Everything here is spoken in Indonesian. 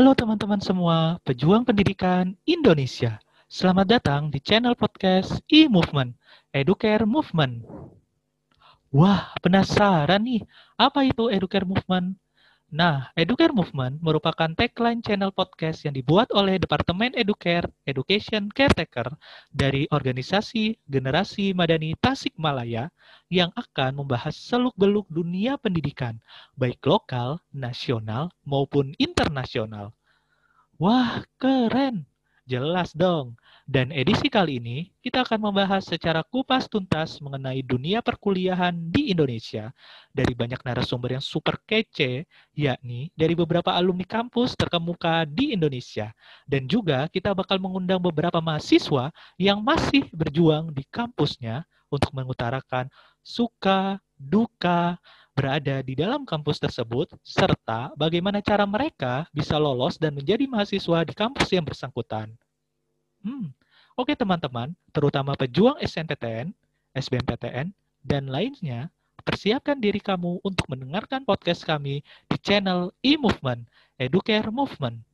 Halo teman-teman semua, pejuang pendidikan Indonesia. Selamat datang di channel podcast e-movement, Educare Movement. Wah, penasaran nih, apa itu Educare Movement? Nah, Educare Movement merupakan tagline channel podcast yang dibuat oleh Departemen Educare Education Caretaker dari organisasi Generasi Madani Tasikmalaya yang akan membahas seluk-beluk dunia pendidikan, baik lokal, nasional, maupun internasional. Wah, keren! Jelas dong. Dan edisi kali ini, kita akan membahas secara kupas tuntas mengenai dunia perkuliahan di Indonesia dari banyak narasumber yang super kece, yakni dari beberapa alumni kampus terkemuka di Indonesia. Dan juga kita bakal mengundang beberapa mahasiswa yang masih berjuang di kampusnya untuk mengutarakan suka, duka, berada di dalam kampus tersebut, serta bagaimana cara mereka bisa lolos dan menjadi mahasiswa di kampus yang bersangkutan. Hmm, oke teman-teman, terutama pejuang SNPTN, SBMPTN, dan lainnya, persiapkan diri kamu untuk mendengarkan podcast kami di channel e-movement, Educare Movement.